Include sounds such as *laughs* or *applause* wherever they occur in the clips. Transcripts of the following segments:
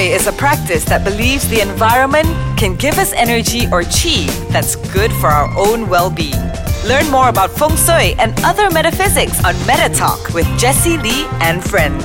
Is a practice that believes the environment can give us energy or chi that's good for our own well being. Learn more about feng shui and other metaphysics on Meta Talk with Jesse Lee and friends.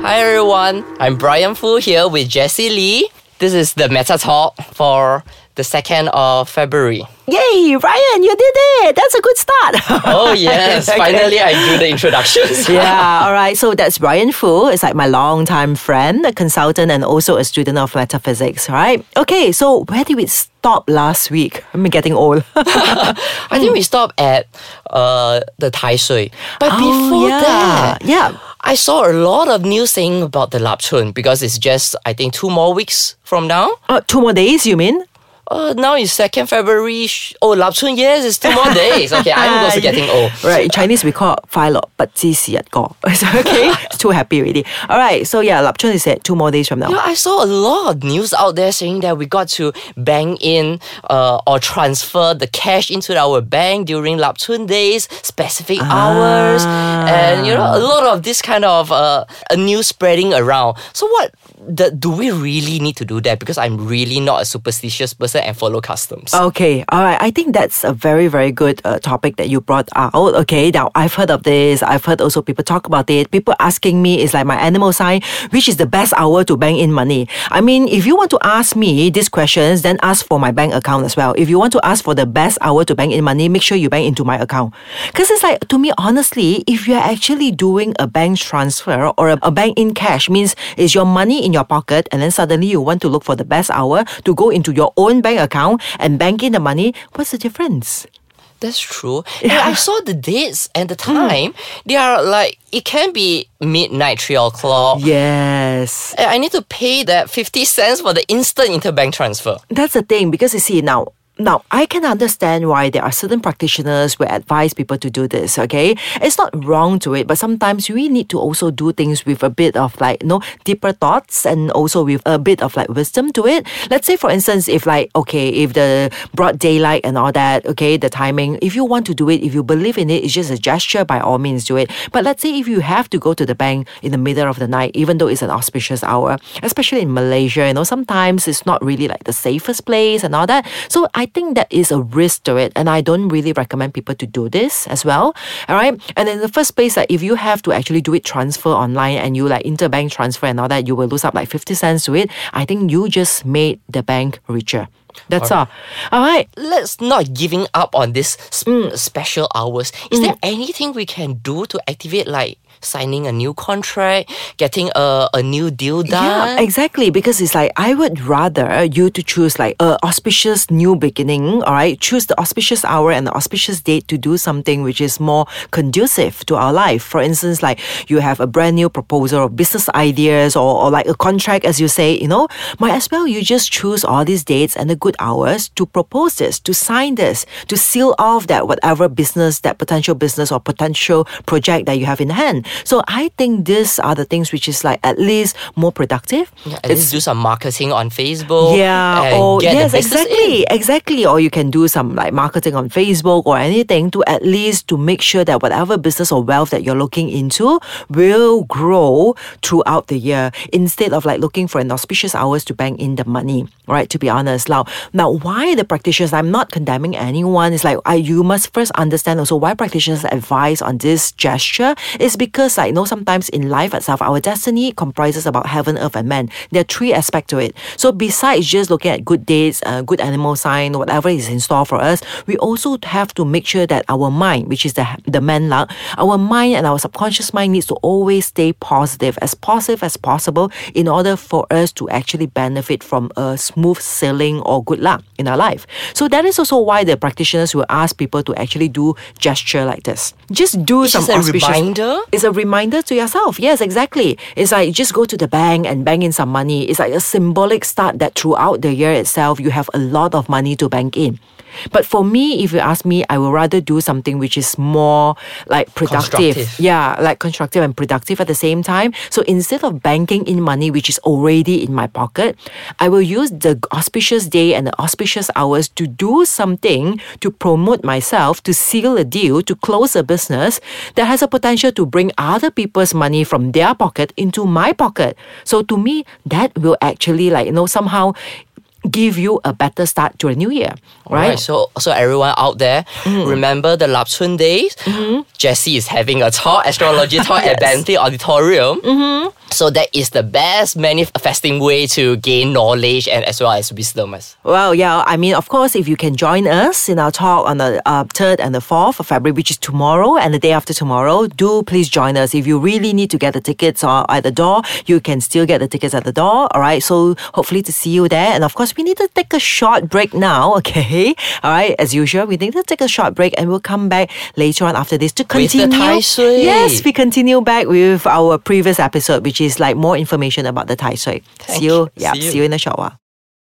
Hi everyone, I'm Brian Fu here with Jesse Lee. This is the Meta Talk for the 2nd of February. Yay, Ryan, you did it. That's a good start. *laughs* Oh yes, Okay. finally I do the introductions. *laughs* yeah, all right. So that's Brian Fu. It's like my longtime friend, a consultant, and also a student of metaphysics, right? Okay, so where did we stop last week? I'm getting old. *laughs* I think we stopped at uh, the Tai Sui. But Oh, before yeah. that, Yeah. I saw a lot of news saying about the Lap Chun because it's just, I think, two more weeks from now. Uh, two more days, you mean? Uh, now it's 2nd February. Sh- Oh, Lap Chun, yes, it's two more days. Okay, I'm *laughs* also getting old. Right, in Chinese we call it *laughs* 快乐不知时日过. So, okay, it's too happy already. All right, so yeah, Lapchun is at two more days from now. Yeah, I saw a lot of news out there saying that we got to bank in uh, or transfer the cash into our bank during Lapchun days, specific hours, and you know a lot of this kind of uh, a news spreading around. So what the, do we really need to do that? Because I'm really not a superstitious person and follow customs. Okay, all right. I think that's a very, very good uh, topic that you brought out. Okay, now I've heard of this. I've heard also people talk about it. People asking me is like my animal sign, which is the best hour to bank in money. I mean, if you want to ask me these questions, then ask for my bank account as well. If you want to ask for the best hour to bank in money, make sure you bank into my account. Because it's like, to me, honestly, if you're actually doing a bank transfer or a, a bank in cash, means is your money in your pocket and then suddenly you want to look for the best hour to go into your own bank account and bank in the money, what's the difference? That's true. *laughs* And I saw the dates and the hmm. time. They are like it can be midnight, three o'clock. Yes. And I need to pay that 50 cents for the instant interbank transfer. That's the thing because you see now. Now, I can understand why there are certain practitioners who advise people to do this, okay? It's not wrong to it, but sometimes we need to also do things with a bit of like, you know, deeper thoughts and also with a bit of like wisdom to it. Let's say, for instance, if like, okay, if the broad daylight and all that, okay, the timing, if you want to do it, if you believe in it, it's just a gesture, by all means do it. But let's say if you have to go to the bank in the middle of the night, even though it's an auspicious hour, especially in Malaysia, you know, sometimes it's not really like the safest place and all that. So I think that is a risk to it. And I don't really recommend people to do this as well. All right. And in the first place, like if you have to actually do it transfer online and you like interbank transfer and all that, you will lose up like 50 cents to it. I think you just made the bank richer. That's all. All right. Let's not giving up on this sp- special hours. Is mm-hmm. there anything we can do to activate like signing a new contract, getting a, a new deal done? Yeah, exactly. Because it's like I would rather you to choose like a auspicious new beginning. All right, choose the auspicious hour and the auspicious date to do something which is more conducive to our life. For instance, like you have a brand new proposal or business ideas or, or like a contract, as you say, you know, might as well you just choose all these dates and the good hours to propose this, to sign this, to seal off that whatever business, that potential business or potential project that you have in hand. So I think these are the things which is like at least more productive. Yeah, at least do some marketing on Facebook. Yeah, or yes, business in. exactly, exactly. Or you can do some like marketing on Facebook or anything to at least to make sure that whatever business or wealth that you're looking into will grow throughout the year instead of like looking for an auspicious hours to bank in the money. Right? To be honest, now, now why the practitioners? I'm not condemning anyone. It's like I, you must first understand also why practitioners advise on this gesture is because like you know sometimes in life itself our destiny comprises about heaven, earth, and man. There are three aspects to it. So besides just looking at good dates, uh, good animal sign, whatever is in store for us, we also have to make sure that our mind, which is the the man luck, our mind and our subconscious mind needs to always stay positive, as positive as possible, in order for us to actually benefit from a smooth sailing or good luck in our life. So that is also why the practitioners will ask people to actually do gesture like this. Just do It's some just a auspicious- reminder? it's a reminder to yourself. Yes, exactly. It's like just go to the bank and bank in some money. It's like a symbolic start that throughout the year itself, you have a lot of money to bank in. But for me, if you ask me, I would rather do something which is more like productive. Yeah, like constructive and productive at the same time. So instead of banking in money which is already in my pocket, I will use the auspicious day and the auspicious hours to do something to promote myself, to seal a deal, to close a business that has a potential to bring other people's money from their pocket into my pocket. So to me, that will actually like, you know, somehow give you a better start to a new year. Right? Right. So, so everyone out there, mm. remember the Lapchun days. Mm-hmm. Jesse is having a talk, astrology talk at *laughs* Bentley Auditorium. Mm-hmm. So that is the best manifesting way to gain knowledge and as well as wisdom. Well, yeah, I mean, of course, if you can join us in our talk on the uh, 3rd and the 4th of February, which is tomorrow and the day after tomorrow, do please join us. If you really need to get the tickets or at the door, you can still get the tickets at the door. All right. So hopefully to see you there. And of course, we need to take a short break now. *laughs* Okay. All right. As usual, we need to take a short break and we'll come back later on after this to With the continue. Yes, we continue back with our previous episode, which is like more information about the Tai Sui. Thank See you. you. Yeah. See you. See you in a short while.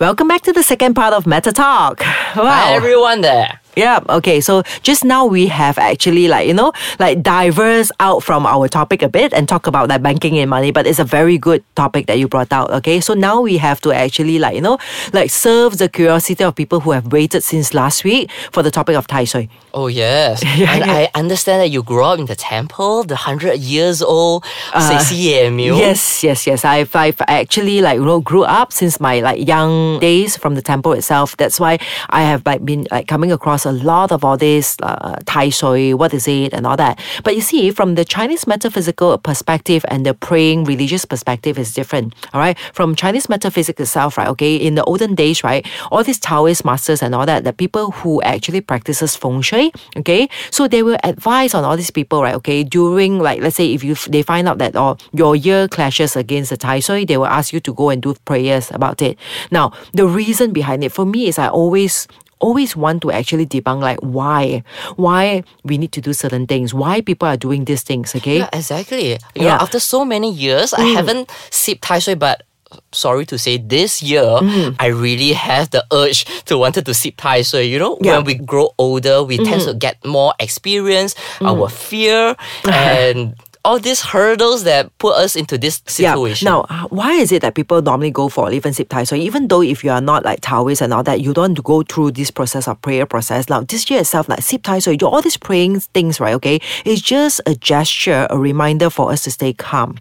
Welcome back to the second part of Meta Talk. Wow. Hi everyone there. Yeah, okay. So just now we have actually like, you know, like diverse out from our topic a bit and talk about like banking and money, but it's a very good topic that you brought out. Okay. So now we have to actually like, you know, like serve the curiosity of people who have waited since last week for the topic of Tai Sui. Oh yes. *laughs* Yeah, and yeah. I understand that you grew up in the temple, the hundred years old uh, Yes, yes, yes. I've, I've actually like you know grew up since my like young days from the temple itself. That's why I have like been like coming across a lot of all this uh, Tai Sui, what is it, and all that. But you see, from the Chinese metaphysical perspective and the praying religious perspective is different. All right, from Chinese metaphysics itself, right? Okay, in the olden days, right, all these Taoist masters and all that, the people who actually practices feng shui, okay, so they will advise on all these people, right? Okay, during like let's say if you they find out that oh your year clashes against the Tai Sui, they will ask you to go and do prayers about it. Now, the reason behind it for me is I always always want to actually debunk like why why we need to do certain things why people are doing these things okay Yeah, exactly. You Yeah. Mm. know, after so many years, I haven't sipped Tai Sui, but sorry to say, this year Mm. I really have the urge to wanted to sip Tai Sui You know, Yeah. Mm-hmm. when we grow older, we tend to get more experience, our fear, *laughs* and all these hurdles that put us into this situation. Yeah. Now, uh, why is it that people normally go for even sip Tai? So even though if you are not like Taoist and all that, you don't go through this process of prayer process. Now, this year itself, like sip Tai, so you do all these praying things, right? Okay, it's just a gesture, a reminder for us to stay calm.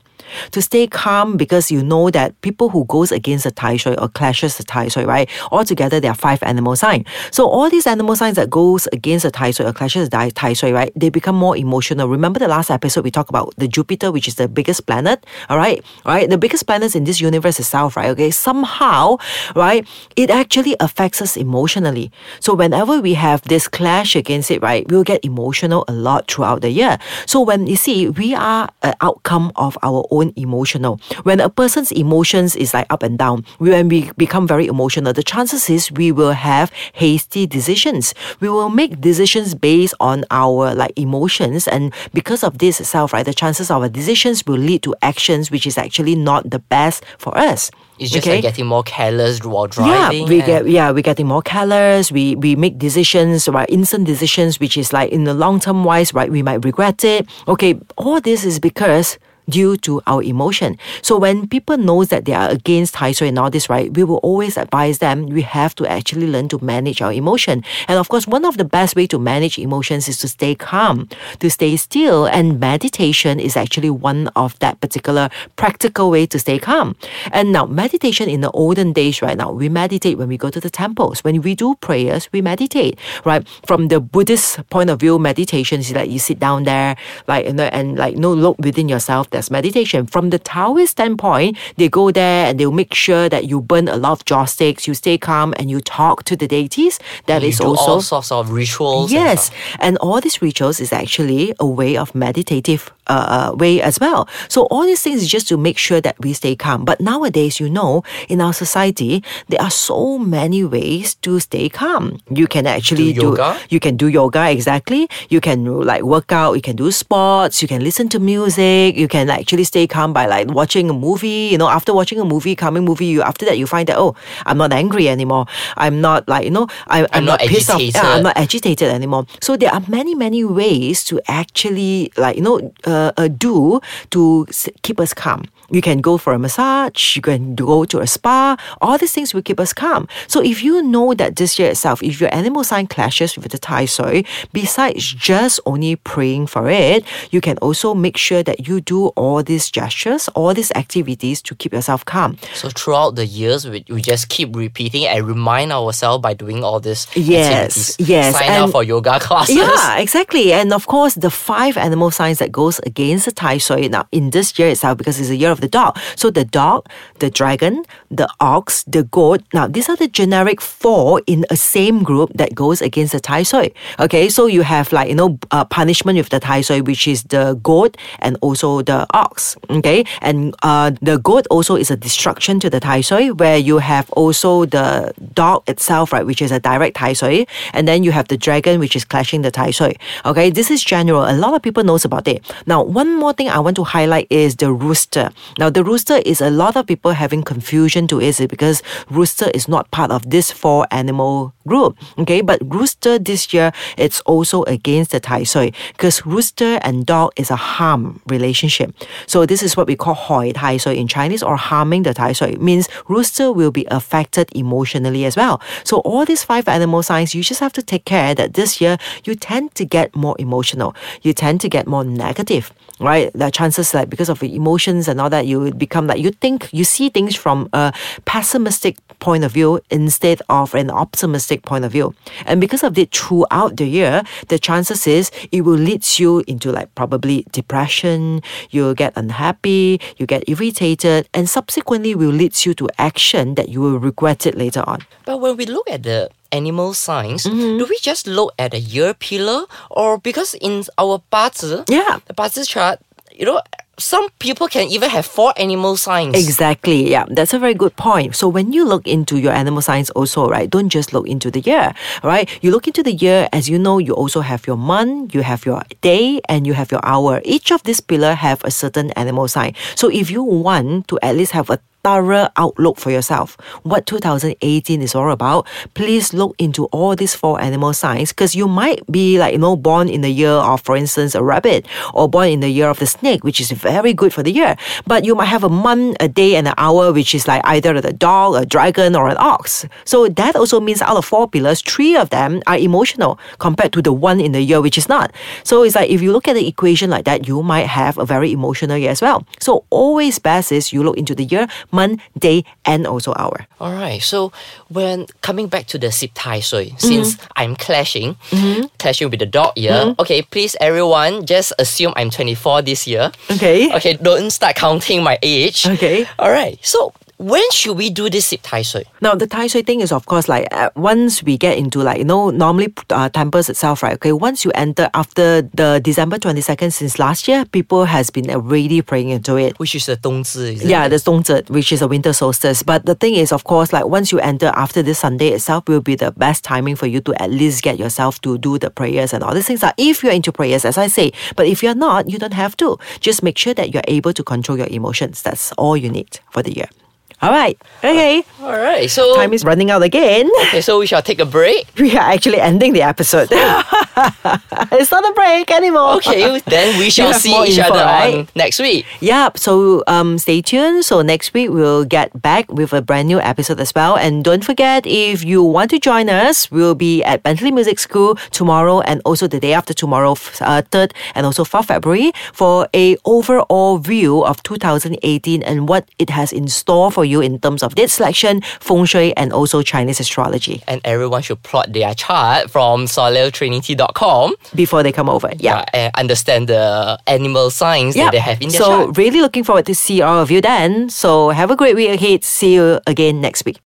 To stay calm because you know that people who goes against the Tai Sui or clashes the Tai Sui, right? Altogether, there are five animal signs. So all these animal signs that goes against the Tai Sui or clashes the Tai Sui, right? They become more emotional. Remember the last episode we talked about the Jupiter, which is the biggest planet, all right? All right, the biggest planets in this universe itself, right? Okay, somehow, right? It actually affects us emotionally. So whenever we have this clash against it, right, we'll get emotional a lot throughout the year. So when you see, we are an outcome of our own emotional. When a person's emotions is like up and down, when we become very emotional, the chances is we will have hasty decisions. We will make decisions based on our like emotions, and because of this itself, right, the chances of our decisions will lead to actions which is actually not the best for us. it's just okay? like getting more careless while driving. Yeah, we get yeah, we're getting more careless. We we make decisions, right? Instant decisions, which is like in the long term wise, right? We might regret it. Okay, all this is because due to our emotion. So when people knows that they are against Tai Sui and all this, right, we will always advise them we have to actually learn to manage our emotion. And of course, one of the best way to manage emotions is to stay calm, to stay still. And meditation is actually one of that particular practical way to stay calm. And now meditation in the olden days, right now, we meditate when we go to the temples. When we do prayers, we meditate, right? From the Buddhist point of view, meditation is like you sit down there, like you know, and like no look within yourself. That's meditation. From the Taoist standpoint, they go there and they'll make sure that you burn a lot of joss sticks, you stay calm, and you talk to the deities. That is also all sorts of rituals. Yes, stuff. and all these rituals is actually a way of meditative uh, way as well. So all these things is just to make sure that we stay calm. But nowadays, you know, in our society, there are so many ways to stay calm. You can actually Do yoga? you can do yoga exactly. You can like work out. You can do sports. You can listen to music. You can actually stay calm by like watching a movie. You know, after watching a movie, calming movie, you after that you find that oh, I'm not angry anymore. I'm not like you know, I, I'm, not pissed off. Yeah, agitated. I'm not agitated anymore. So there are many many ways to actually like you know uh, uh, do to keep us calm. You can go for a massage. You can go to a spa. All these things will keep us calm. So if you know that this year itself, if your animal sign clashes with the Tai Sui, besides just only praying for it, you can also make sure that you do all these gestures, all these activities to keep yourself calm. So throughout the years, we, we just keep repeating and remind ourselves by doing all this Yes, activities. yes, Sign up and- for yoga *laughs* classes. Yeah, exactly. And of course, the five animal signs that goes against the Tai Sui now in this year itself, because it's a year of the dog. So the dog, the dragon, the ox, the goat. Now these are the generic four in a same group that goes against the Tai Sui. Okay, so you have like you know uh, punishment with the Tai Sui, which is the goat and also the ox. Okay, and uh, the goat also is a destruction to the Tai Sui, where you have also the dog itself, right, which is a direct Tai Sui, and then you have the dragon, which is clashing the Tai Sui. Okay, this is general. A lot of people knows about it. Now, one more thing I want to highlight is the rooster. Now, the rooster is a lot of people having confusion to it because rooster is not part of this four animal group. Okay, but rooster this year it's also against the Tai Sui because rooster and dog is a harm relationship. So this is what we call hoi Tai Sui in Chinese or harming the Tai Sui. It means rooster will be affected emotionally as well. So all these five animal signs, you just have to take care that this year you tend to get more emotional. You tend to get more negative, right? The chances like because of emotions and all that, you become like you think you see things from a pessimistic point of view instead of an optimistic point of view. And because of it throughout the year, the chances is it will lead you into like probably depression, you'll get unhappy, you get irritated, and subsequently will lead you to action that you will regret it later on. But when we look at the animal science, mm-hmm. do we just look at a year pillar or because in our Bazi, yeah. the Bazi chart, you know, some people can even have four animal signs. Exactly. Yeah, that's a very good point. So when you look into your animal signs also, right, don't just look into the year, right? You look into the year, as you know, you also have your month, you have your day, and you have your hour. Each of these pillar have a certain animal sign. So if you want to at least have a thorough outlook for yourself, what 2018 is all about, please look into all these four animal signs because you might be like, you know, born in the year of, for instance, a rabbit or born in the year of the snake, which is very good for the year. But you might have a month, a day, and an hour, which is like either the dog, a dragon, or an ox. So that also means out of four pillars, three of them are emotional compared to the one in the year, which is not. So it's like if you look at the equation like that, you might have a very emotional year as well. So always best is you look into the year, month, day, and also hour. All right. So when coming back to the Sip Tai Sui, Mm-hmm. since I'm clashing, clashing with the dog year, Mm-hmm. okay, please everyone just assume I'm 24 this year. Okay. Okay, don't start counting my age. Okay. All right. So when should we do this Sip Tai Sui? Now the Tai Sui thing is of course like uh, once we get into like you know normally uh, temples itself right okay once you enter after the December 22nd since last year people has been already praying into it Which is the 冬至, is yeah, the Dongzhi, which is a winter solstice. But the thing is, of course, like once you enter after this Sunday itself, will be the best timing for you to at least get yourself to do the prayers and all these things. Are if you're into prayers, as I say, but if you're not, you don't have to. Just make sure that you're able to control your emotions. That's all you need for the year. All right. Okay. All right. So Time is running out again. okay, so we shall take a break. *laughs* We are actually ending the episode. *laughs* it's not a break anymore. Okay, then we *laughs* shall see each info, other right? next week. Yep. So um, stay tuned. So next week we'll get back with a brand new episode as well. And don't forget, if you want to join us, we'll be at Bentley Music School tomorrow and also the day after tomorrow, uh, third and also fourth February, for a overall view of 2018 and what it has in store for you in terms of date selection, feng shui, and also Chinese astrology And everyone should plot their chart from soliltrinity.com. before they come over. Yeah. and understand the animal signs that they have in their so chart. really looking forward to see all of you then. So have a great week ahead. See you again next week.